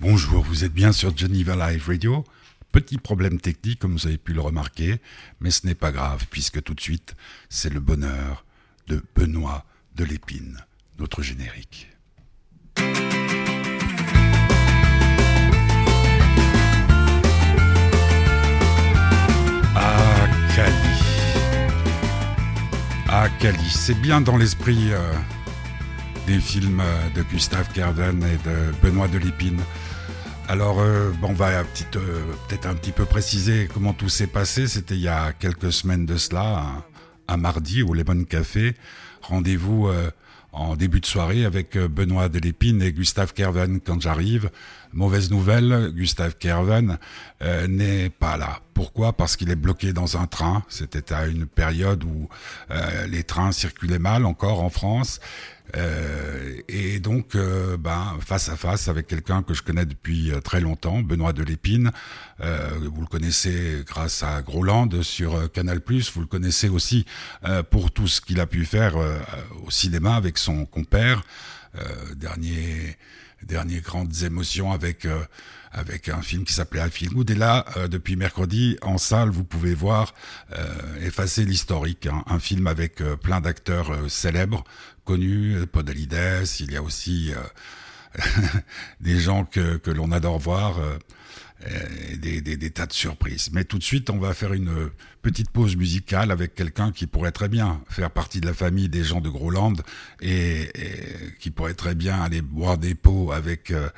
Bonjour, vous êtes bien sur Geneva Live Radio. Petit problème technique, comme vous avez pu le remarquer, mais ce n'est pas grave, puisque tout de suite, c'est le bonheur de Benoît de l'Épine, notre générique. Ah, Cali. Ah, Cali, c'est bien dans l'esprit euh, des films euh, de Gustave Kerven et de Benoît de l'Épine. Alors, euh, bon, on va euh, peut-être un petit peu préciser comment tout s'est passé. C'était il y a quelques semaines de cela, un, un mardi au Lemon Café. Rendez-vous euh, en début de soirée avec euh, Benoît Delépine et Gustave Kerven quand j'arrive. Mauvaise nouvelle, Gustave Kerven euh, n'est pas là. Pourquoi? Parce qu'il est bloqué dans un train. C'était à une période où euh, les trains circulaient mal encore en France. Euh, et donc, euh, ben, face à face avec quelqu'un que je connais depuis euh, très longtemps, Benoît Delépine. Euh, vous le connaissez grâce à Groland sur Canal+. Vous le connaissez aussi pour tout ce qu'il a pu faire au cinéma avec son compère. Dernier, dernier grandes émotions avec euh, avec un film qui s'appelait I Feel Good. Et là, euh, depuis mercredi, en salle, vous pouvez voir euh, Effacer l'historique, hein, un film avec euh, plein d'acteurs euh, célèbres, connus, euh, Podalides, il y a aussi des gens que, que l'on adore voir, des, des, des tas de surprises. Mais tout de suite, on va faire une petite pause musicale avec quelqu'un qui pourrait très bien faire partie de la famille des gens de Groland et, qui pourrait très bien aller boire des pots avec euh,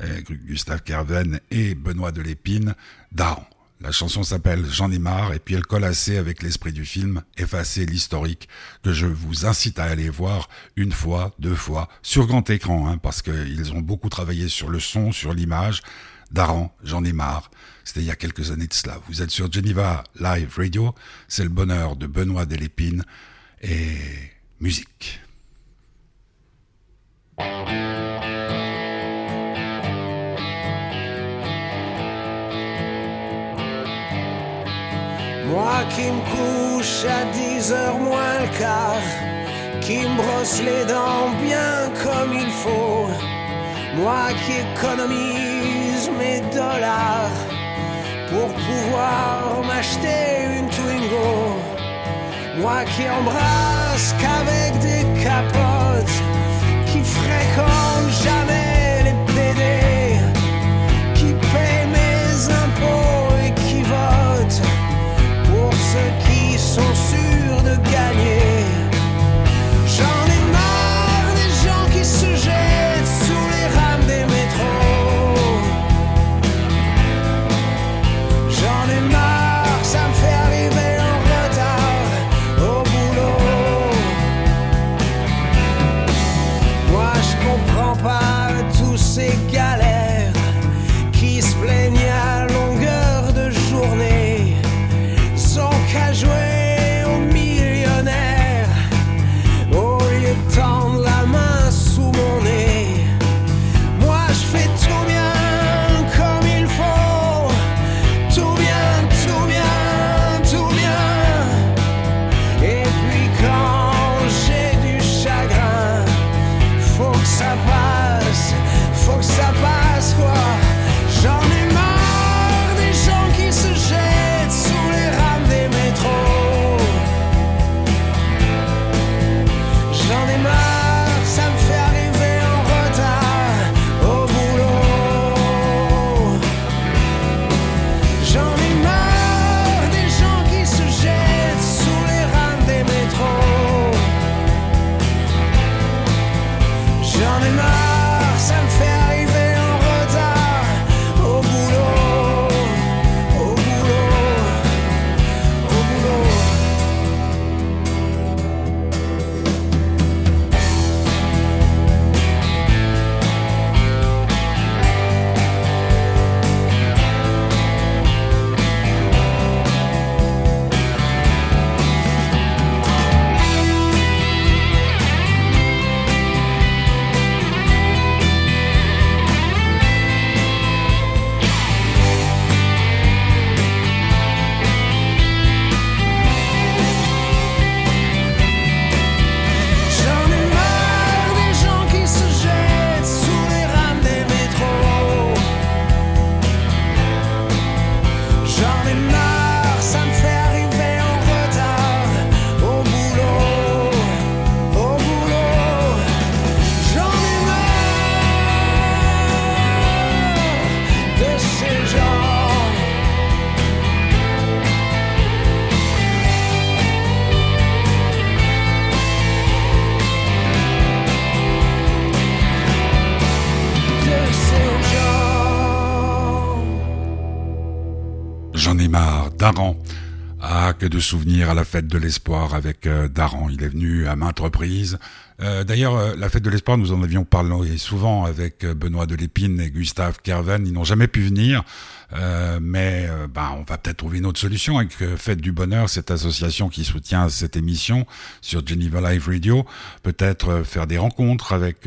euh, Gustave Kerven et Benoît de l'Épine, Daron. La chanson s'appelle J'en ai marre et puis elle colle assez avec l'esprit du film, effacer l'historique, que je vous incite à aller voir une fois, deux fois, sur grand écran, hein, parce qu'ils ont beaucoup travaillé sur le son, sur l'image. Daran, j'en ai marre. C'était il y a quelques années de cela. Vous êtes sur Geneva Live Radio, c'est le bonheur de Benoît Delépine et musique. Moi qui me couche à 10 heures moins le quart, qui me brosse les dents bien comme il faut. Moi qui économise dollars pour pouvoir m'acheter une Twingo. Moi qui embrasse qu'avec des capotes, qui fréquente jamais les PD, qui paie mes impôts et qui vote pour ceux qui sont sûrs de gagner. Daran. Ah, que de souvenirs à la fête de l'espoir avec euh, Daran. Il est venu à maintes reprises. Euh, d'ailleurs, euh, la fête de l'espoir, nous en avions parlé souvent avec Benoît Delépine et Gustave Kerven. Ils n'ont jamais pu venir, mais bah, on va peut-être trouver une autre solution avec Fête du Bonheur, cette association qui soutient cette émission sur Geneva Live Radio. Peut-être faire des rencontres avec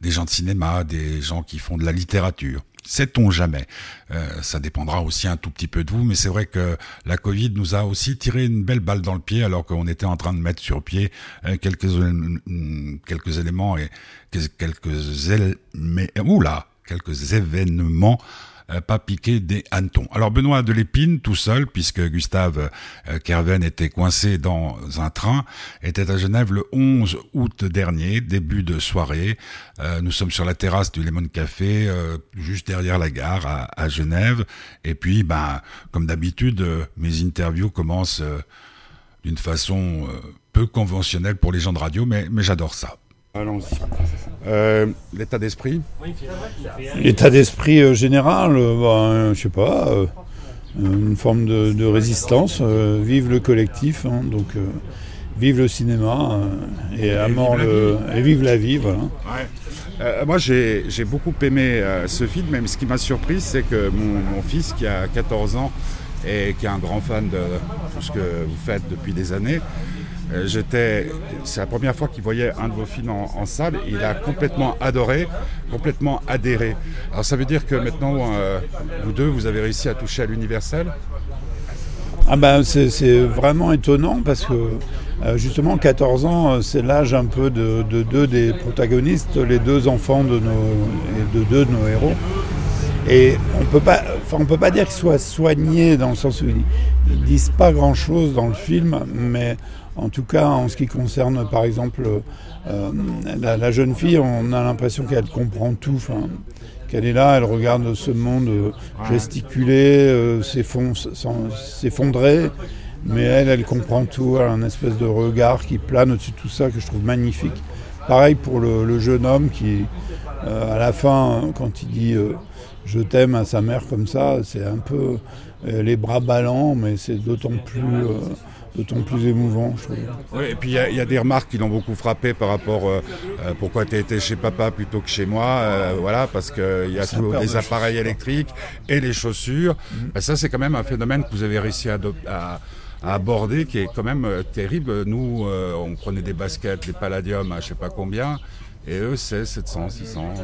des gens de cinéma, des gens qui font de la littérature. Sait-on jamais. Euh, Ça dépendra aussi un tout petit peu de vous, mais c'est vrai que la Covid nous a aussi tiré une belle balle dans le pied alors qu'on était en train de mettre sur pied euh, quelques, quelques éléments et quelques oula, quelques événements euh, pas piquer des hannetons. Alors Benoît de Lépine, tout seul, puisque Gustave euh, Kerven était coincé dans un train, était à Genève le 11 août dernier, début de soirée. Euh, nous sommes sur la terrasse du Lemon Café, juste derrière la gare à, Genève. Et puis, ben, comme d'habitude, mes interviews commencent d'une façon peu conventionnelle pour les gens de radio, mais, mais j'adore ça. Allons-y. Euh, l'état d'esprit L'état d'esprit euh, général, euh, ben, je sais pas, une forme de, résistance. vive le collectif, hein, donc vive le cinéma et, à mort le, et vive la vie, voilà. moi, j'ai beaucoup aimé ce film, même ce qui m'a surpris, c'est que mon, mon, fils, qui a 14 ans et qui est un grand fan de tout ce que vous faites depuis des années, euh, j'étais, c'est la première fois qu'il voyait un de vos films en, salle. il a complètement adoré, complètement adhéré. Alors ça veut dire que maintenant, euh, vous deux, vous avez réussi à toucher à l'universel? Ah ben c'est vraiment étonnant parce que euh, justement 14 ans c'est l'âge un peu de, deux des protagonistes, les deux enfants de nos, de deux de nos héros. Et on peut pas, on peut pas dire qu'ils soient soignés dans le sens où ils, ils disent pas grand chose dans le film, mais en tout cas, en ce qui concerne, par exemple, euh, la, jeune fille, on a l'impression qu'elle comprend tout. qu'elle est là, elle regarde ce monde euh, gesticuler, euh, s'effondrer, mais elle, elle comprend tout. Elle a un espèce de regard qui plane au-dessus de tout ça que je trouve magnifique. Pareil pour le, jeune homme qui, à la fin, quand il dit je t'aime à sa mère comme ça, c'est un peu les bras ballants, mais c'est d'autant plus d'autant plus émouvant, je trouve. Oui, et puis il y, a des remarques qui l'ont beaucoup frappé par rapport euh, euh, pourquoi tu été chez papa plutôt que chez moi, euh, voilà, parce qu'il y a tous les appareils électriques et les chaussures. Mhm. Ben, ça, c'est quand même un phénomène que vous avez réussi à, aborder qui est quand même terrible. Nous, on prenait des baskets, des palladiums à je sais pas combien. Et eux, c'est 700, 600,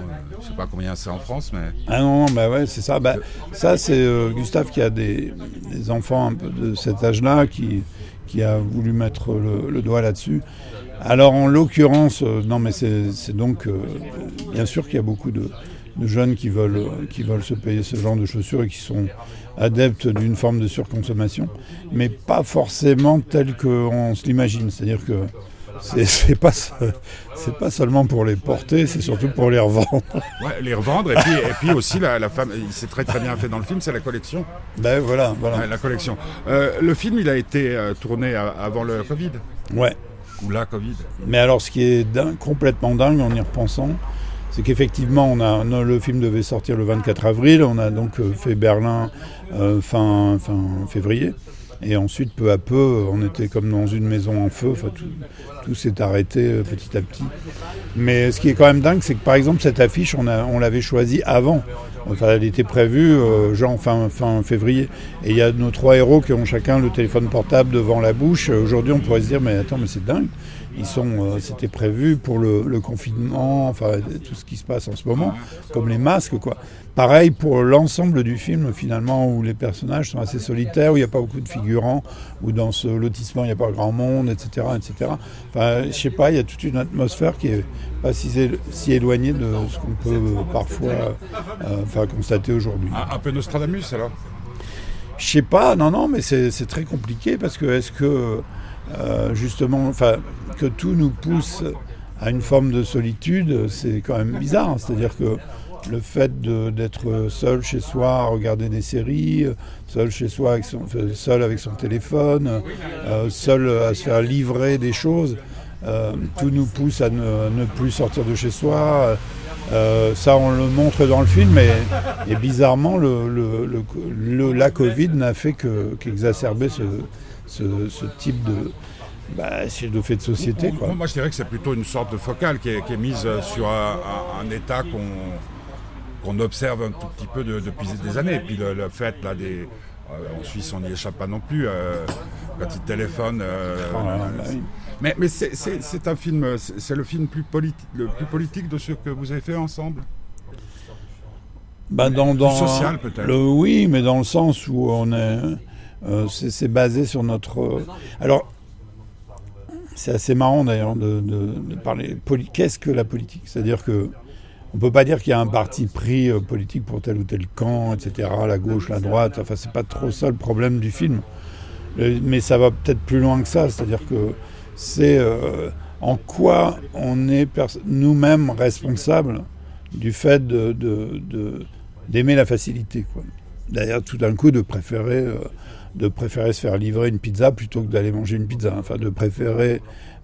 je sais pas combien c'est en France, mais... Ah non, bah ouais, c'est ça. Bah, ça, c'est Gustave qui a des, des, enfants un peu de cet âge-là qui, qui a voulu mettre le, doigt là-dessus. Alors en l'occurrence, euh, non mais c'est donc euh, bien sûr qu'il y a beaucoup de, jeunes qui veulent, qui veulent se payer ce genre de chaussures et qui sont adeptes d'une forme de surconsommation, mais pas forcément tel qu'on se l'imagine. C'est-à-dire que c'est pas pas seulement pour les porter, c'est surtout pour les revendre. Ouais, les revendre et puis, et puis aussi la, la femme, c'est très très bien fait dans le film, c'est la collection. Ben voilà, voilà. la collection. Euh, le film, il a été euh, tourné avant le Covid. Ouais. Ou la Covid. Mais alors, ce qui est complètement dingue en y repensant, c'est qu'effectivement, on a, le film devait sortir le 24 avril, on a donc euh, fait Berlin fin, fin février. Et ensuite, peu à peu, on était comme dans une maison en feu. Enfin, tout, s'est arrêté euh, petit à petit. Mais ce qui est quand même dingue, c'est que par exemple, cette affiche, on, l'avait choisie avant. Elle était prévue euh, genre fin, fin février. Et il y a nos trois héros qui ont chacun le téléphone portable devant la bouche. Aujourd'hui, on pourrait se dire, mais attends, mais c'est dingue. Ils sont, euh, c'était prévu pour le, confinement, enfin tout ce qui se passe en ce moment, comme les masques, quoi. Pareil pour l'ensemble du film, finalement, où les personnages sont assez solitaires, où il n'y a pas beaucoup de figurants, où dans ce lotissement, il n'y a pas grand monde, etc., etc. Enfin, je sais pas, il y a toute une atmosphère qui est pas si, si éloignée de ce qu'on peut parfois euh, constater aujourd'hui. Un, peu Nostradamus, alors? Je sais pas, non, non, mais c'est très compliqué parce que est-ce que euh, justement, enfin, que tout nous pousse à une forme de solitude, c'est quand même bizarre. C'est-à-dire que le fait d'être seul chez soi à regarder des séries, seul chez soi avec son, seul avec son téléphone, euh, seul à se faire livrer des choses, euh, tout nous pousse à ne, plus sortir de chez soi. Euh, ça, on le montre dans le film, et, bizarrement, la Covid n'a fait que- qu'exacerber ce, ce- ce type de, bah, de fait de société. Quoi. Moi, je dirais que c'est plutôt une sorte de focale qui est, qui est mise euh, sur un, état qu'on qu'on observe un tout petit peu de- depuis des années. Et puis le, le fait, là, des, euh, en Suisse, on n'y échappe pas non plus. euh, quand ils téléphonent. euh, Ah, bah oui. Mais, mais c'est- c'est c'est un film, c'est c'est le film plus le plus politique de ce que vous avez fait ensemble. Bah, dans, dans, social, peut-être. oui, mais dans le sens où on est, euh, c'est c'est basé sur notre. euh, alors, c'est assez marrant d'ailleurs de, de- de parler. Qu'est-ce que la politique? C'est-à-dire que on peut pas dire qu'il y a un parti pris euh, politique pour tel ou tel camp, etc. La gauche, la droite. Enfin, c'est pas trop ça le problème du film. Euh, Mais ça va peut-être plus loin que ça. C'est-à-dire que c'est euh, en quoi on est nous-mêmes responsables du fait de, de- d'aimer la facilité. D'ailleurs, tout d'un coup, de préférer, euh, de préférer se faire livrer une pizza plutôt que d'aller manger une pizza. Enfin, de préférer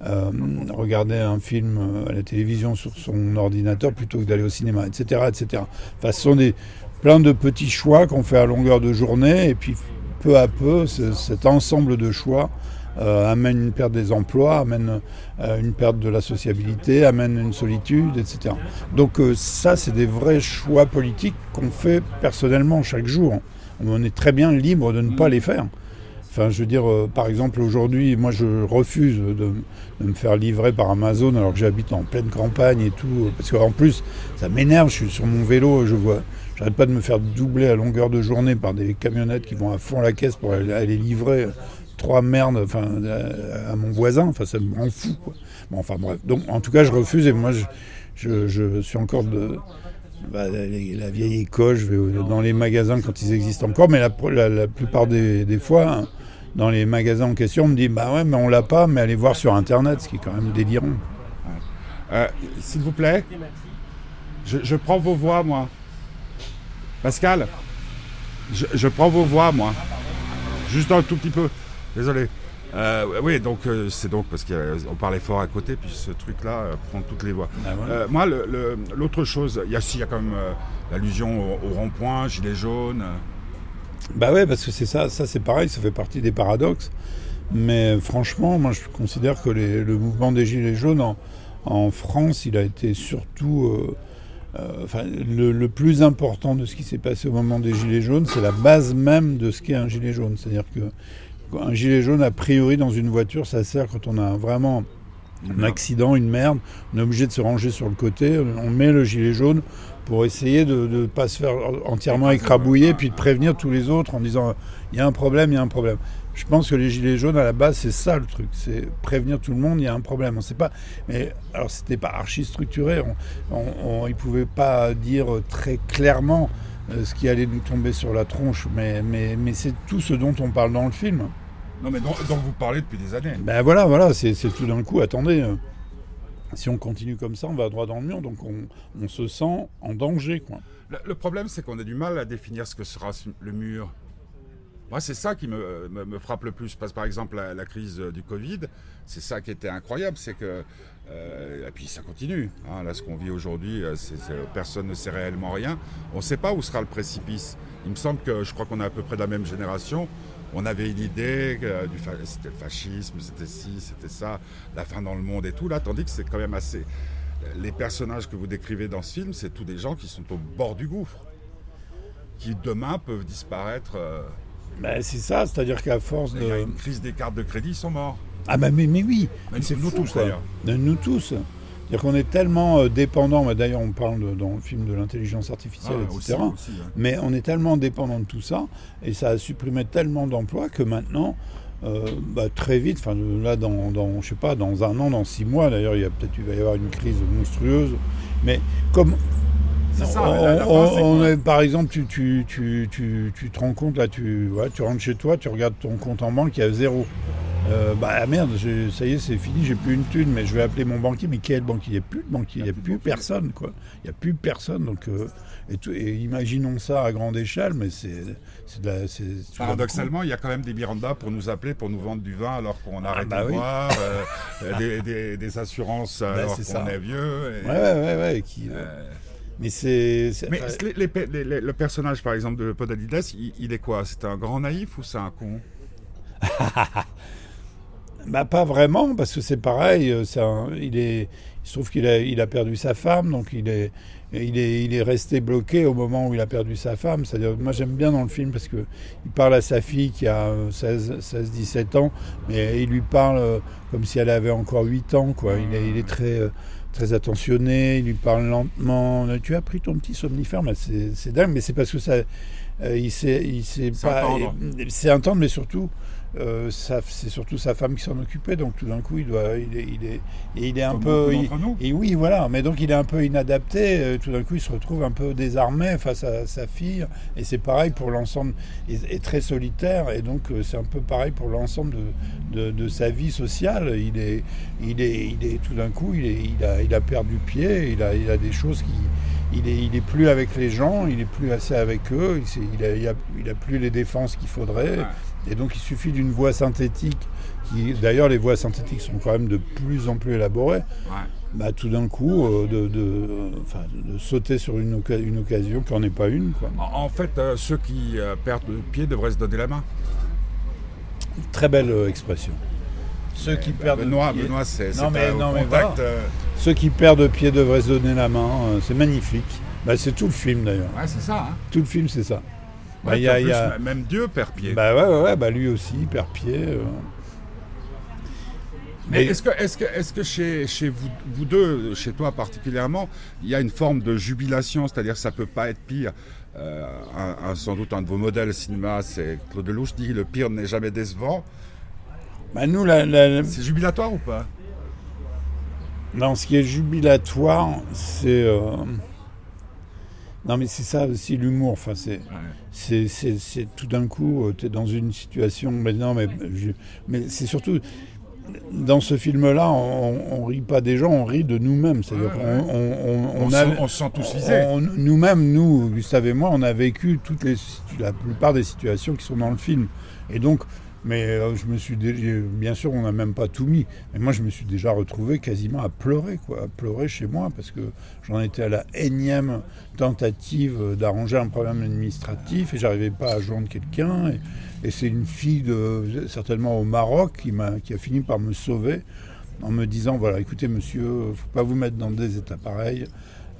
euh, regarder un film euh, à la télévision sur son ordinateur plutôt que d'aller au cinéma, etc., etc. Enfin, ce sont des, plein de petits choix qu'on fait à longueur de journée, et puis peu à peu, ce- cet ensemble de choix euh, amène une perte des emplois, amène une perte de la sociabilité, amène une solitude, etc. Donc ça, c'est des vrais choix politiques qu'on fait personnellement chaque jour. On est très bien libre de ne pas les faire. Enfin, je veux dire, euh, par exemple, aujourd'hui, moi, je refuse de, de me faire livrer par Amazon alors que j'habite en pleine campagne et tout. Parce qu'en plus, ça m'énerve, je suis sur mon vélo, je vois... J'arrête pas de me faire doubler à longueur de journée par des camionnettes qui vont à fond la caisse pour aller, aller livrer trois merdes enfin, à, à mon voisin. Enfin, ça me rend fou. Quoi. Bon, enfin bref. Donc, en tout cas, je refuse et moi, je, je, je suis encore de bah, la, vieille école. Je vais dans les magasins quand ils existent encore, mais la, la, la plupart des, des fois, hein, dans les magasins en question, on me dit bah ouais, mais on l'a pas, mais allez voir sur internet, ce qui est quand même délirant. Euh, S'il vous plaît, je, je prends vos voix, moi. Pascal, je, je prends vos voix, moi. Juste un tout petit peu. Désolé. Euh, oui, donc euh, c'est donc parce qu'on parlait fort à côté, puis ce truc-là euh, prend toutes les voix. Ah, voilà. Euh, moi, le- le- l'autre chose, il y a, si, il y a quand même euh, l'allusion au, au rond-point, gilet jaune. Bah ouais, parce que c'est ça, ça c'est pareil, ça fait partie des paradoxes. Mais franchement, moi je considère que les- le mouvement des Gilets jaunes en, en France, il a été surtout. enfin, le, le plus important de ce qui s'est passé au moment des Gilets jaunes, c'est la base même de ce qu'est un gilet jaune. C'est-à-dire que un gilet jaune, a priori, dans une voiture, ça sert quand on a vraiment un accident, une merde, on est obligé de se ranger sur le côté, on met le gilet jaune pour essayer de ne pas se faire entièrement écrabouiller, puis de prévenir tous les autres en disant il y a un problème, il y a un problème. Je pense que les gilets jaunes, à la base, c'est ça le truc, c'est prévenir tout le monde, il y a un problème. On sait pas, mais alors c'était pas archi structuré, on, on, on- ils pouvaient pas dire très clairement ce qui allait nous tomber sur la tronche, mais, mais, mais c'est tout ce dont on parle dans le film. Non, mais dont, dont vous parlez depuis des années. Ben voilà, voilà, c'est tout d'un coup, attendez, euh, si on continue comme ça, on va droit dans le mur, donc on, on se sent en danger, quoi. Le, le problème, c'est qu'on a du mal à définir ce que sera le mur. Moi, c'est ça qui me, me- me frappe le plus. Parce que, par exemple, la, la crise euh, du Covid, c'est ça qui était incroyable. C'est que. Euh, et puis, ça continue. hein. là, ce qu'on vit aujourd'hui, euh, personne ne sait réellement rien. On ne sait pas où sera le précipice. Il me semble que je crois qu'on est à peu près de la même génération. On avait une idée, euh, du fa- c'était le fascisme, c'était ci, c'était ça, la fin dans le monde et tout. Là, tandis que c'est quand même assez. Les personnages que vous décrivez dans ce film, c'est tous des gens qui sont au bord du gouffre, qui demain peuvent disparaître. euh, Ben, c'est ça, c'est-à-dire qu'à force Il y a de... une crise des cartes de crédit, ils sont morts. Ah ben mais, mais oui, Même c'est nous tous, d'ailleurs. Nous tous. C'est-à-dire qu'on est tellement euh, dépendants, bah, d'ailleurs on parle de- dans le film de l'intelligence artificielle, Ah, etc. aussi, aussi, ouais. Mais on est tellement dépendant de tout ça, et ça a supprimé tellement d'emplois que maintenant, euh, bah, très vite, enfin là dans, dans, je sais pas, dans un an, dans six mois, d'ailleurs il y a peut-être il va y avoir une crise monstrueuse, mais comme C'est ça, on- la- la on- base, c'est on quoi est- par exemple, tu, tu, tu, tu, tu te rends compte, là, tu, ouais, tu rentres chez toi, tu regardes ton compte en banque, il y a zéro. Euh, bah merde, j'ai- ça y est, c'est fini, j'ai plus une thune, mais je vais appeler mon banquier. Mais quel banquier? Il n'y a plus de banquier, il n'y a, plus personne, quoi. Il n'y a plus personne. Donc, euh, et, tout- et imaginons ça à grande échelle, mais c'est Paradoxalement, il y a quand même des Miranda pour nous appeler, pour nous vendre du vin alors qu'on arrête bah de oui. boire, euh, des, des- des assurances alors c'est qu'on est vieux. et- Ouais, ouais, ouais, ouais. Qui, Mais c'est. Mais enfin, les- les- les- les- le personnage, par exemple, de Podalides, il, il est quoi? C'est un grand naïf ou c'est un con? Bah pas vraiment, parce que c'est pareil. euh, c'est un- il est, il se trouve qu'il a, il a perdu sa femme, donc il est, il est, il est resté bloqué au moment où il a perdu sa femme. C'est-à-dire, moi j'aime bien dans le film parce que il parle à sa fille qui a euh, 16, 16 17 ans, mais il lui parle euh, comme si elle avait encore 8 ans, quoi. Il est, il est très, euh, très attentionné. Il lui parle lentement. Tu as pris ton petit somnifère, c'est, dingue. Mais c'est parce que ça, euh, il s'est, il s'est C'est pas, c'est un tendre, mais surtout. Euh, c'est surtout sa femme qui s'en occupait, donc tout d'un coup, il doit, il est, il est, et il est un peu, il- et oui, voilà, mais donc il est un peu inadapté. euh, Tout d'un coup, il se retrouve un peu désarmé face à sa fille, et c'est pareil pour l'ensemble, et, et très solitaire, et donc euh, c'est un peu pareil pour l'ensemble de, de, de sa vie sociale. Il est, il est, il est tout d'un coup, il, est, il a, il a perdu pied. Il a, il a des choses qui, il est, il est plus avec les gens, il est plus assez avec eux. Il, il a, il a, il a plus les défenses qu'il faudrait. Ouais. Et donc il suffit d'une voix synthétique, qui d'ailleurs les voix synthétiques sont quand même de plus en plus élaborées, Ouais. bah, tout d'un coup euh, de, de, euh, enfin, de sauter sur une, oca- une occasion qui n'en est pas une. Quoi. En, en fait, euh, ceux qui euh, perdent le pied devraient se donner la main. Très belle euh, expression. Ceux qui perdent Benoît, pied, Benoît c'est Non, mais- un non, mais contact. voilà. euh, ceux qui perdent pied devraient se donner la main. euh, c'est magnifique. Bah, c'est tout le film d'ailleurs. ouais, c'est ça. Hein. Tout le film c'est ça. Bah, il y a- y Même Dieu perd pied. Bah ouais, ouais, ouais, bah lui aussi, perd pied. euh. Mais Mais- est-ce que, est-ce que, est-ce que chez, chez vous, vous deux, chez toi particulièrement, il y a une forme de jubilation, c'est-à-dire que ça peut pas être pire Euh, un- un- Sans doute un de vos modèles cinéma, c'est Claude Lelouch dit le pire n'est jamais décevant. Bah, nous, la- la- C'est jubilatoire ou pas? Non, ce qui est jubilatoire, c'est. euh, Non, mais c'est ça aussi l'humour. Enfin, c'est, c'est, c'est, tout d'un coup, tu es dans une situation. Mais non, mais, je- mais c'est surtout. Dans ce film-là, on, on rit pas des gens, on rit de nous-mêmes. C'est-à-dire Ouais, qu'on on, on- on, on se, a- on se sent tous visés. on- nous-mêmes, nous, Gustave et moi, on a vécu toutes les, la plupart des situations qui sont dans le film. Et donc, mais euh, je me suis, bien sûr, on n'a même pas tout mis. Mais moi, je me suis déjà retrouvé quasiment à pleurer, quoi, à pleurer chez moi, parce que j'en étais à la énième tentative d'arranger un problème administratif et j'arrivais pas à joindre quelqu'un. Et, c'est une fille certainement au Maroc qui m'a, qui a fini par me sauver en me disant voilà, écoutez, monsieur, faut pas vous mettre dans des états pareils.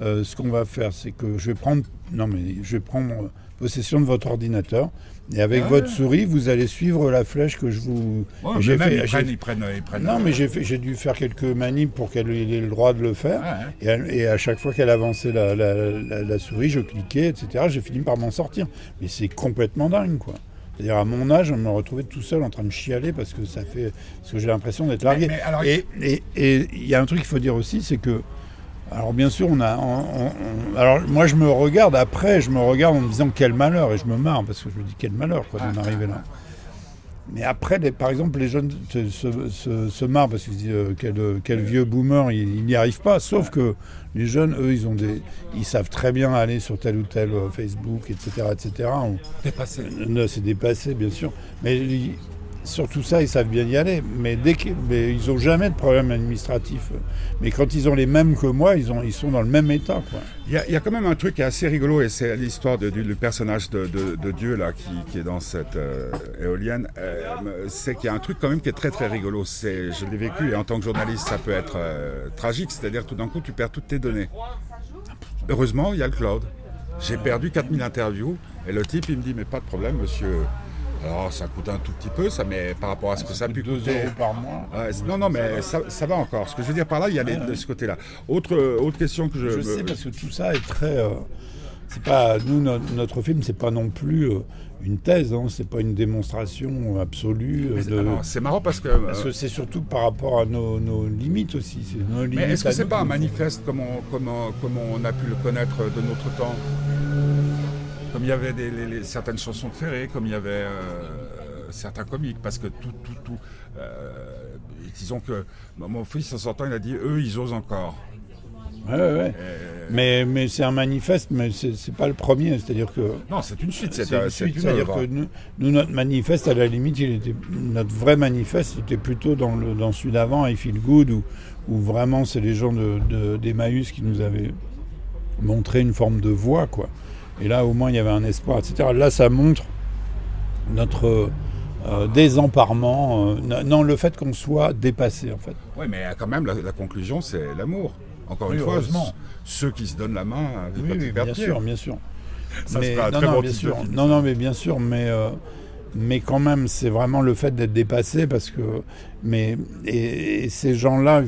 Euh, ce qu'on va faire, c'est que je vais prendre, non mais je vais prendre possession de votre ordinateur et avec Ah. votre souris, vous allez suivre la flèche que je vous. Ouais, j'ai même, fait- ils, j'ai- prennent, ils prennent, ils prennent- Non, mais j'ai fait- j'ai dû faire quelques manips pour qu'elle ait le droit de le faire. Ouais. Et, à chaque fois qu'elle avançait la, la- la- la souris, je cliquais, etc. J'ai fini par m'en sortir. Mais c'est complètement dingue, quoi. C'est-à-dire à mon âge, je me retrouvais tout seul en train de chialer parce que ça fait, parce que j'ai l'impression d'être largué. mais alors- et et- et il y a un truc qu'il faut dire aussi, c'est que, alors bien sûr, on a, on- on- on- alors moi je me regarde après, je me regarde en me disant quel malheur et je me marre parce que je me dis quel malheur quoi d'en arriver là. Mais après, les- par exemple, les jeunes se, se- se- se marrent parce qu'ils se disent euh, quel, quel vieux boomer, il n'y arrive pas. Sauf que les jeunes, eux, ils ont des, ils savent très bien aller sur tel ou tel euh, Facebook, etc., etc. On- Dépassé. non, c'est dépassé, bien sûr. Mais sur tout ça, ils savent bien y aller. Mais dès ils n'ont jamais de problème administratif. Mais quand ils ont les mêmes que moi, ils, ont, ils sont dans le même état. Il y, a, quand même un truc qui est assez rigolo et c'est l'histoire du personnage de, Dieu là qui, qui est dans cette euh, éolienne. Euh, c'est qu'il y a un truc quand même qui est très très rigolo. C'est, je l'ai vécu et en tant que journaliste ça peut être euh, tragique. C'est-à-dire tout d'un coup tu perds toutes tes données. Heureusement il y a le cloud. J'ai perdu 4000 interviews et le type il me dit mais pas de problème monsieur. Alors ça coûte un tout petit peu ça mais par rapport à ce que ça a pu 2 coûter. euros par mois. Ouais, non, non, mais ça, ça va encore. Ce que je veux dire par là, il y a les- de ce côté-là. Autre, autre question que je. Je me- sais parce que tout ça est très. euh, c'est pas nous no- notre film, c'est pas non plus euh, une thèse, hein, c'est pas une démonstration absolue. euh, Mais de- alors, C'est marrant parce que. parce euh, que c'est surtout par rapport à nos, nos limites aussi. c'est nos mais limites est-ce que c'est pas un manifeste comme on, comme, on, comme on a pu le connaître de notre temps? Comme il y avait des, les- les- certaines chansons de Ferré, comme il y avait euh, certains comiques, parce que tout, tout, tout. euh, disons que mon fils, en sortant, il a dit eux, ils osent encore. Ouais, ouais, ouais. Euh, Mais, mais c'est un manifeste, mais c'est pas le premier. C'est-à-dire que non, c'est une suite, c'est C'est un- une c'est suite, c'est-à-dire que nous, nous, notre manifeste, à la limite, il était, notre vrai manifeste, était plutôt dans, le, dans celui d'avant, I Feel Good, où, où vraiment c'est les gens de, de- d'Emmaüs qui nous avaient montrer une forme de voix, quoi. Et là, au moins, il y avait un espoir, etc. Là, ça montre notre euh, désemparement, euh, non, le fait qu'on soit dépassé, en fait. Oui, mais quand même, la, conclusion, c'est l'amour. Encore une fois, ceux qui se donnent la main, oui, bien sûr, bien sûr. Ça mais, sera non, très non, bien sûr. non, non, mais bien sûr, mais euh, mais quand même, c'est vraiment le fait d'être dépassé parce que. Mais, et, ces gens-là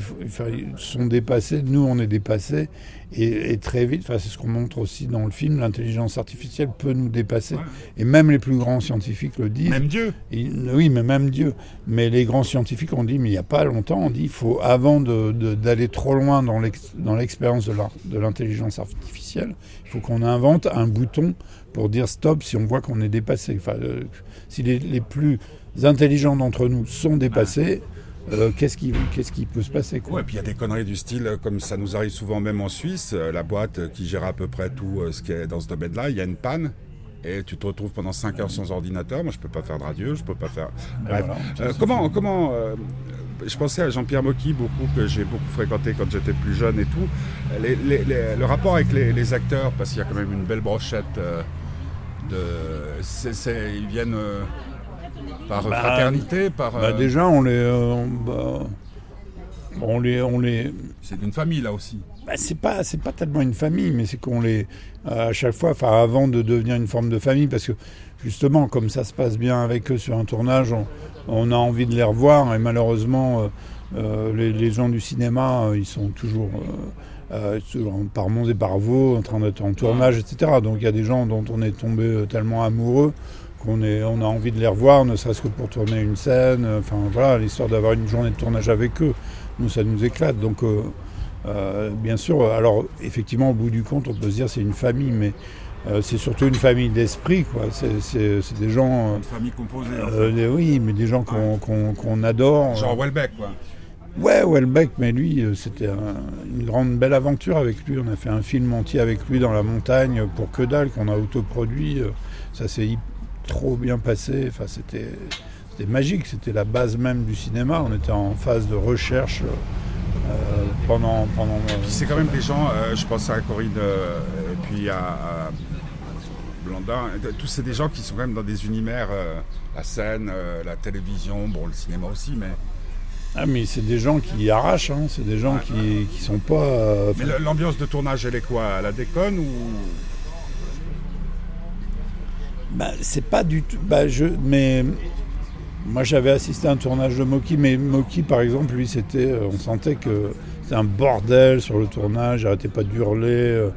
sont dépassés, nous on est dépassés, et, très vite, c'est ce qu'on montre aussi dans le film, l'intelligence artificielle peut nous dépasser. Et même les plus grands scientifiques le disent. Même Dieu Oui, mais même Dieu. Mais les grands scientifiques ont dit, mais il n'y a pas longtemps, on dit, il faut, avant d'aller trop loin dans l'expérience de l'intelligence artificielle, il faut qu'on invente un bouton pour dire stop si on voit qu'on est dépassé. Enfin, euh, si les, plus intelligents d'entre nous sont dépassés, euh, qu'est-ce qui, qu'est-ce qui peut se passer quoi? Ouais, puis il y a des conneries du style, euh, comme ça nous arrive souvent même en Suisse, la boîte qui gère à peu près tout ce qui est dans ce domaine-là, il y a une panne. Et tu te retrouves pendant 5 heures sans ordinateur. Moi, je peux pas faire de radio, je peux pas faire. Bref. comment, comment je pensais à Jean-Pierre Mocky, beaucoup, que j'ai beaucoup fréquenté quand j'étais plus jeune et tout. le rapport avec les, acteurs, parce qu'il y a quand même une belle brochette ils viennent euh, par bah, fraternité, par. Bah, euh, déjà, on les, euh, bah, on les, on les. C'est d'une famille là aussi. c'est pas, c'est pas tellement une famille, mais c'est qu'on les, à chaque fois, enfin, avant de devenir une forme de famille, parce que justement, comme ça se passe bien avec eux sur un tournage, on, a envie de les revoir, et malheureusement, les, gens du cinéma, ils sont toujours euh, par Mons et par Vaux, en train d'être en tournage, etc. Donc il y a des gens dont on est tombé euh, tellement amoureux qu'on on a envie de les revoir, ne serait-ce que pour tourner une scène. Euh, enfin voilà, l'histoire d'avoir une journée de tournage avec eux, nous ça nous éclate. Donc bien sûr, alors effectivement, au bout du compte, on peut se dire c'est une famille, mais c'est surtout une famille d'esprit, quoi. C'est des gens. Une famille composée. oui, mais des gens qu'on adore. Genre Welbeck, quoi. Ouais, Welbeck, mais lui, euh, c'était une grande belle aventure avec lui. On a fait un film entier avec lui dans la montagne pour que dalle, qu'on a autoproduit. Euh, ça s'est trop bien passé. Enfin, c'était magique. C'était la base même du cinéma. On était en phase de recherche euh, pendant. pendant c'est quand même des gens, je pense à Corinne et puis à, Blandin. Tous c'est des gens qui sont quand même dans des univers, la scène, la télévision, bon, le cinéma aussi, mais ah, mais c'est des gens qui arrachent, hein. c'est des gens qui, qui sont pas. Euh, mais l'ambiance de tournage, elle est quoi? La déconne ou. Bah, c'est pas du tout. Bah, je... Mais moi, j'avais assisté à un tournage de Moki, mais Moki, par exemple, lui, c'était. Euh, on sentait que c'était un bordel sur le tournage, j'arrêtais pas d'hurler, euh,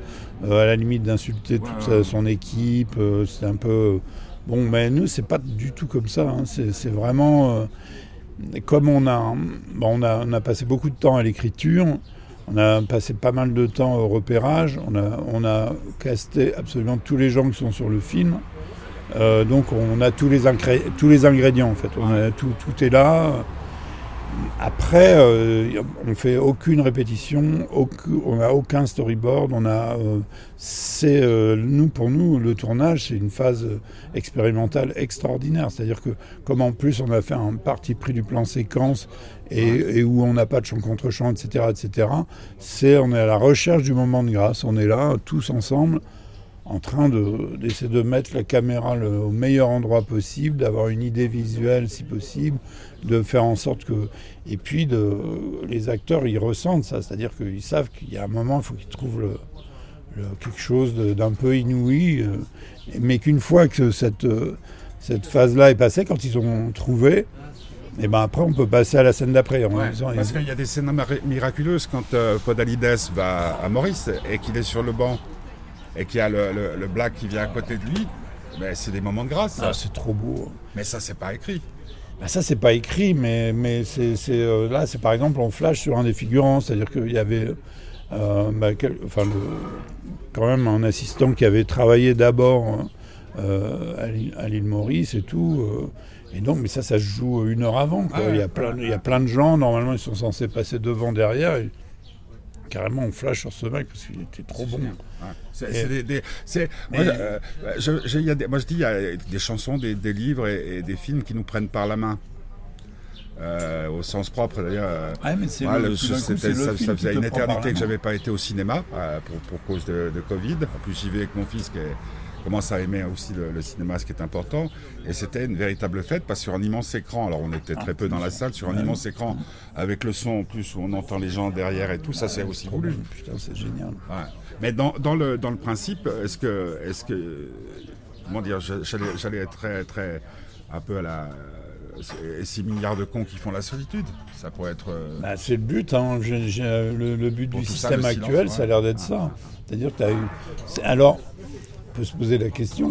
à la limite d'insulter toute son équipe. c'était un peu. Bon, mais nous, c'est pas du tout comme ça. Hein. C'est vraiment comme on a, on a, on a passé beaucoup de temps à l'écriture, on a passé pas mal de temps au repérage, on a, on a casté absolument tous les gens qui sont sur le film. Euh, donc on a tous les, tous les ingrédients en fait, on a, tout, tout est là. Après, euh, on fait aucune répétition, on n'a aucun storyboard. On a, euh, c'est nous pour nous le tournage, c'est une phase expérimentale extraordinaire. C'est-à-dire que comme en plus on a fait un parti pris du plan séquence et, où on n'a pas de chant contre chant, etc., etc. C'est on est à la recherche du moment de grâce. On est là tous ensemble en train d'essayer de, mettre la caméra au meilleur endroit possible, d'avoir une idée visuelle si possible, de faire en sorte que... Et puis de, les acteurs, ils ressentent ça, c'est-à-dire qu'ils savent qu'il y a un moment, il faut qu'ils trouvent le, quelque chose d'un peu inouï, euh, mais qu'une fois que cette, cette phase-là est passée, quand ils ont trouvé, et ben après, on peut passer à la scène d'après. parce qu'il y a des scènes miraculeuses quand euh, Podalides va à Maurice et qu'il est sur le banc et qu'il y a le, le, black qui vient à côté de lui, ben, c'est des moments de grâce. Ah, c'est trop beau. Mais ça, c'est pas écrit. Ben, ça, c'est pas écrit, mais, mais c'est, euh, là, c'est par exemple, on flash sur un des figurants, c'est-à-dire qu'il y avait euh, ben, enfin, quand même un assistant qui avait travaillé d'abord euh, à l'île Maurice et tout. et donc, mais ça, ça se joue une heure avant. Ah il, y a plein, il y a plein de gens, normalement, ils sont censés passer devant, derrière. Et, carrément on flash sur ce mec parce qu'il était trop bon. moi, je, dis, il y a des chansons, des, livres et, des films qui nous prennent par la main. euh, au sens propre d'ailleurs. Ah, le- le ça, faisait une éternité que j'avais pas été au cinéma euh, pour, pour cause de, de Covid. En plus, j'y vais avec mon fils qui est- commence à aimer aussi le, le cinéma, ce qui est important. Et c'était une véritable fête parce que sur un immense écran, alors on était très peu dans la salle, sur un immense écran avec le son en plus où on entend les gens derrière et tout, ça c'est aussi voulu. Putain, c'est génial. Ouais. Mais dans, dans, le, dans le principe, est-ce que, est-ce que, comment dire, j'allais, être très, très, un peu à la, c'est 6 milliards de cons qui font la solitude. Ça pourrait être. euh, Bah, c'est le but, hein. Le, le but Pour du ça, système silence, actuel, ouais. ça a l'air d'être ça. C'est-à-dire que tu as eu. Alors, peut se poser la question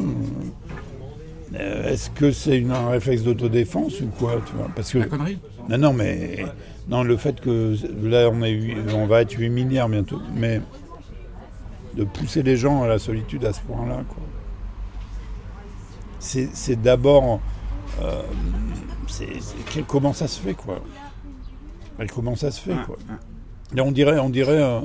euh, est-ce que c'est un réflexe d'autodéfense ou quoi tu vois Parce que. la connerie? Non, non, mais. Non, le fait que. Là, on, est, on va être 8 milliards bientôt. Mais. De pousser les gens à la solitude à ce point-là, quoi. C'est d'abord. euh, comment ça se fait, quoi? Comment ça se fait, quoi? on dirait, on dirait, euh,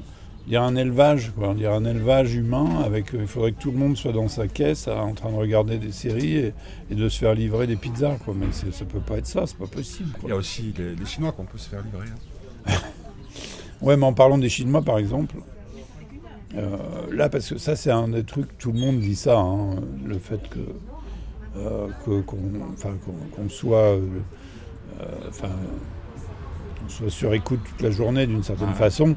on dirait un élevage, quoi. On dirait un élevage humain avec. euh, il faudrait que tout le monde soit dans sa caisse, en train de regarder des séries et, et de se faire livrer des pizzas, quoi. Mais ça peut pas être ça, c'est pas possible. quoi. Il y a aussi les, les Chinois qu'on peut se faire livrer. hein. Ouais, mais en parlant des Chinois, par exemple, euh, là, parce que ça, c'est un des trucs, tout le monde dit ça, hein, le fait que euh, qu'on enfin, soit, euh, enfin, soit sur écoute toute la journée d'une certaine Ouais. façon.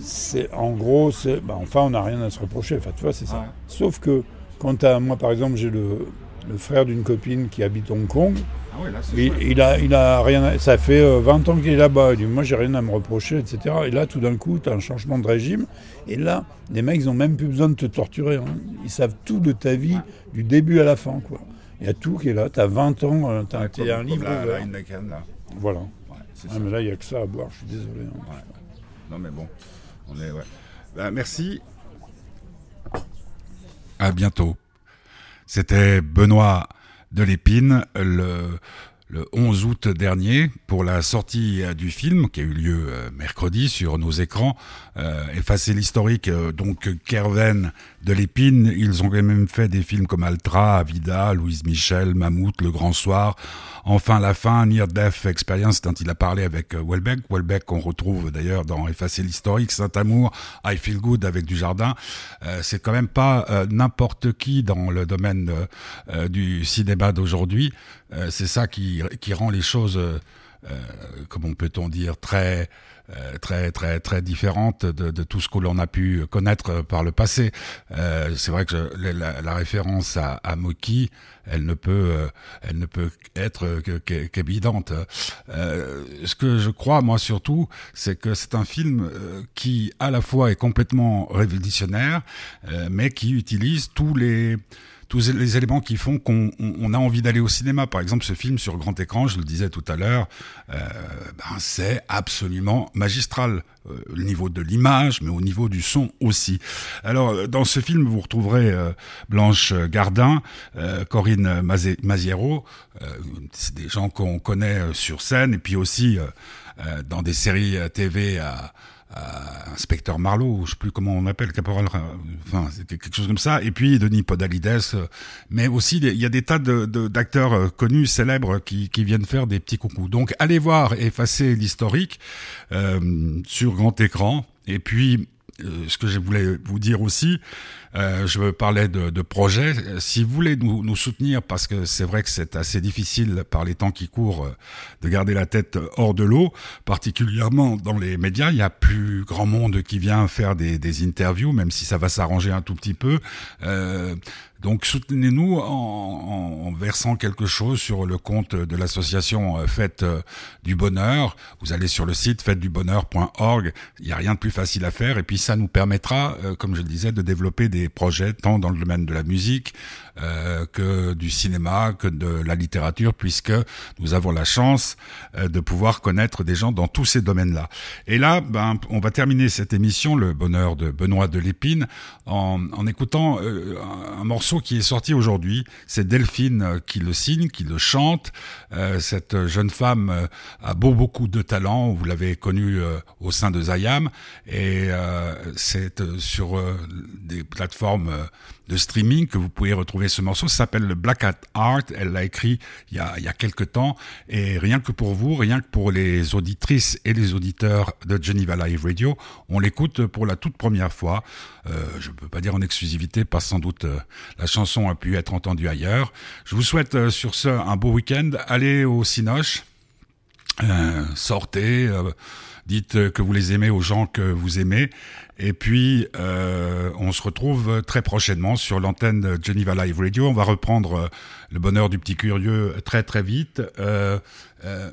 C'est en gros, c'est, bah, enfin, on n'a rien à se reprocher. Enfin, tu vois, c'est ça. Ouais. Sauf que quand t'as- moi, par exemple, j'ai le, le frère d'une copine qui habite Hong Kong. Ah ouais, là, c'est Il, il a, il a rien. à- ça fait euh, 20 ans qu'il est là-bas. Il dit Moi, j'ai rien à me reprocher, etc. Et là, tout d'un coup, tu as un changement de régime. Et là, les mecs, ils n'ont même plus besoin de te torturer. hein. Ils savent tout de ta vie, du début à la fin. quoi. Il y a tout qui est là. Tu as 20 ans, tu as, Ouais, comme- un livre. là. Voilà. Ouais, Ah, mais là, il n'y a que ça à boire. Je suis désolé. hein. Non mais bon, Ben, merci. À bientôt. C'était Benoît Delépine le le 11 août dernier pour la sortie euh, du film qui a eu lieu euh, mercredi sur nos écrans. Euh, effacer l'historique, donc Kerven de l'Épine, ils ont quand même fait des films comme Altra, Avida, Louise Michel, Mammouth, Le Grand Soir, Enfin la fin, Near Death Experience dont il a parlé avec euh, Welbeck. Welbeck qu'on retrouve d'ailleurs dans Effacer l'historique, Saint-Amour, I Feel Good avec Dujardin. Euh, c'est quand même pas euh, n'importe qui dans le domaine euh, euh, du cinéma d'aujourd'hui. C'est ça qui, qui rend les choses, comment peut-on dire, très très très très différentes de, de tout ce que l'on a pu connaître par le passé. Euh, c'est vrai que je- la, la référence à, à Moki, elle ne peut euh, elle ne peut être qu'évidente. Euh, ce que je crois moi surtout, c'est que c'est un film euh, qui à la fois est complètement révolutionnaire, euh, mais qui utilise tous les tous les éléments qui font qu'on on- on a envie d'aller au cinéma. Par exemple, ce film sur grand écran, je le disais tout à l'heure, euh, ben, c'est absolument magistral. Euh, au niveau de l'image, mais au niveau du son aussi. Alors, euh, dans ce film, vous retrouverez euh, Blanche Gardin, euh, Corinne Maziero, euh, c'est des gens qu'on connaît euh, sur scène, et puis aussi euh, euh, dans des séries euh, TV à, à Inspecteur Marlowe, je sais plus comment on appelle, Caporal, euh, enfin quelque chose comme ça. Et puis Denis Podalides, euh, mais aussi il y a des tas d'acteurs euh, connus, célèbres qui, qui viennent faire des petits coucous. Donc allez voir effacer l'historique euh, sur grand écran. Et puis euh, ce que je voulais vous dire aussi, euh, je parlais de, de projets. Euh, Si vous voulez nous, nous soutenir, parce que c'est vrai que c'est assez difficile par les temps qui courent euh, de garder la tête hors de l'eau, particulièrement dans les médias, il y a plus grand monde qui vient faire des, des interviews, même si ça va s'arranger un tout petit peu. Euh, donc soutenez-nous en, en- versant quelque chose sur le compte de l'association euh, Fête euh, du Bonheur. Vous allez sur le site fêtedubonheur.org. Il n'y a rien de plus facile à faire. Et puis ça nous permettra, euh, comme je le disais, de développer des projets tant dans le domaine de la musique euh, que du cinéma, que de la littérature, puisque nous avons la chance euh, de pouvoir connaître des gens dans tous ces domaines-là. Et là, ben, on va terminer cette émission, le bonheur de Benoît de Lépine, en, en écoutant euh, un, morceau qui est sorti aujourd'hui. C'est Delphine euh, qui le signe, qui le chante. Cette jeune femme a beau beaucoup de talent. Vous l'avez connue au sein de Zayam, et c'est sur des plateformes de streaming que vous pouvez retrouver ce morceau. S'appelle le Black Hat Art. Elle l'a écrit il y, a, quelques temps. Et rien que pour vous, rien que pour les auditrices et les auditeurs de Geneva Live Radio, on l'écoute pour la toute première fois. Euh, je ne peux pas dire en exclusivité, parce sans doute euh, la chanson a pu être entendue ailleurs. Je vous souhaite euh, sur ce un beau week-end. Allez au Cinoche. sortez, dites que vous les aimez aux gens que vous aimez et puis, euh, on se retrouve très prochainement sur l'antenne Geneva Live Radio. On va reprendre euh, le bonheur du petit curieux très très vite. Euh, euh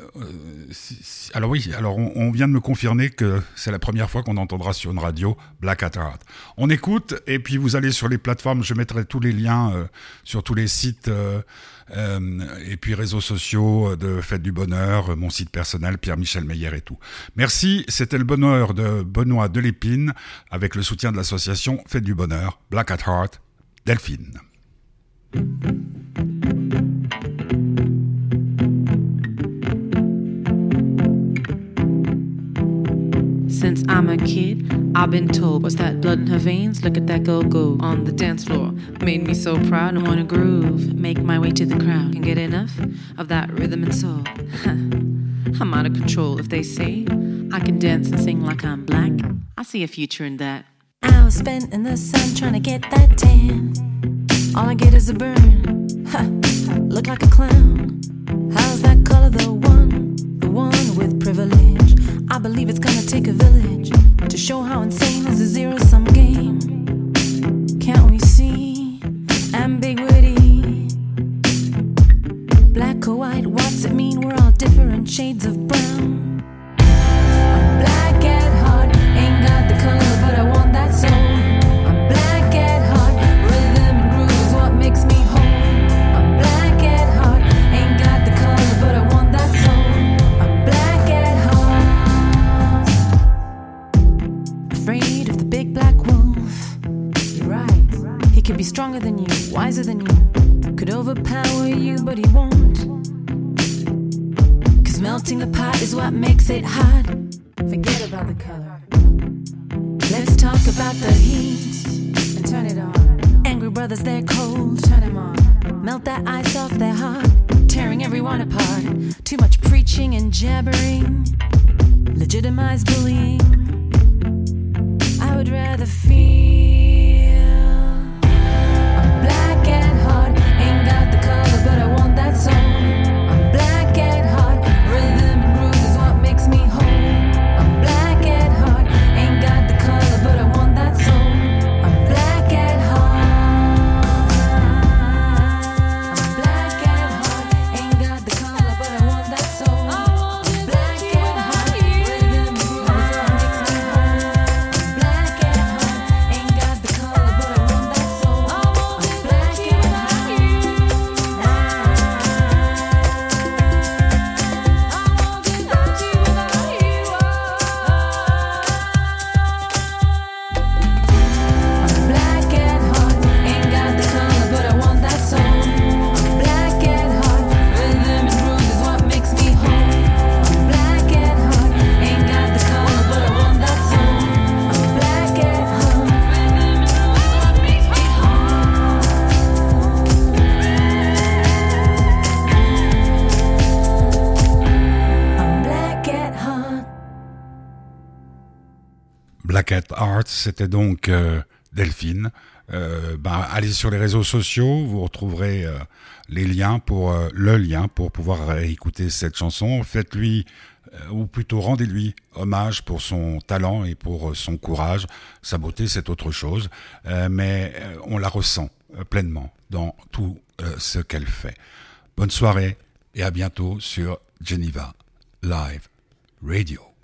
alors oui, alors on, vient de me confirmer que c'est la première fois qu'on entendra sur une radio Black Hat Art. On écoute et puis vous allez sur les plateformes. Je mettrai tous les liens sur tous les sites. Euh, et puis réseaux sociaux de Fête du Bonheur, mon site personnel, Pierre-Michel Meyer et tout. Merci, c'était le bonheur de Benoît Delépine avec le soutien de l'association Fête du Bonheur, Black at Heart, Delphine. Since I'm a kid, I've been told, what's that blood in her veins? Look at that girl go on the dance floor. Made me so proud, I wanna groove. Make my way to the crowd. Can get enough of that rhythm and soul. I'm out of control if they say I can dance and sing like I'm black. I see a future in that. I was spent in the sun trying to get that tan. All I get is a burn. Look like a clown. How's that color the one? The one with privilege. I believe it's gonna take a village to show how insane is a zero sum game. Can't we see ambiguity? Black or white, what's it mean? We're all different shades of brown. Stronger than you, wiser than you, could overpower you, but he won't. Cause melting the pot is what makes it hot. Forget about the color. Let's talk about the heat and turn it on. Angry brothers, they're cold, turn them on. Melt that ice off their heart, tearing everyone apart. Too much preaching and jabbering, legitimize bullying. I would rather feel. color, but I want that song. C'était donc euh, Delphine. Euh, ben, allez sur les réseaux sociaux, vous retrouverez euh, les liens pour le lien pour pouvoir écouter cette chanson. Faites-lui ou plutôt rendez-lui hommage pour son talent et pour son courage. Sa beauté, c'est autre chose, mais on la ressent pleinement dans tout ce qu'elle fait. Bonne soirée et à bientôt sur Geneva Live Radio.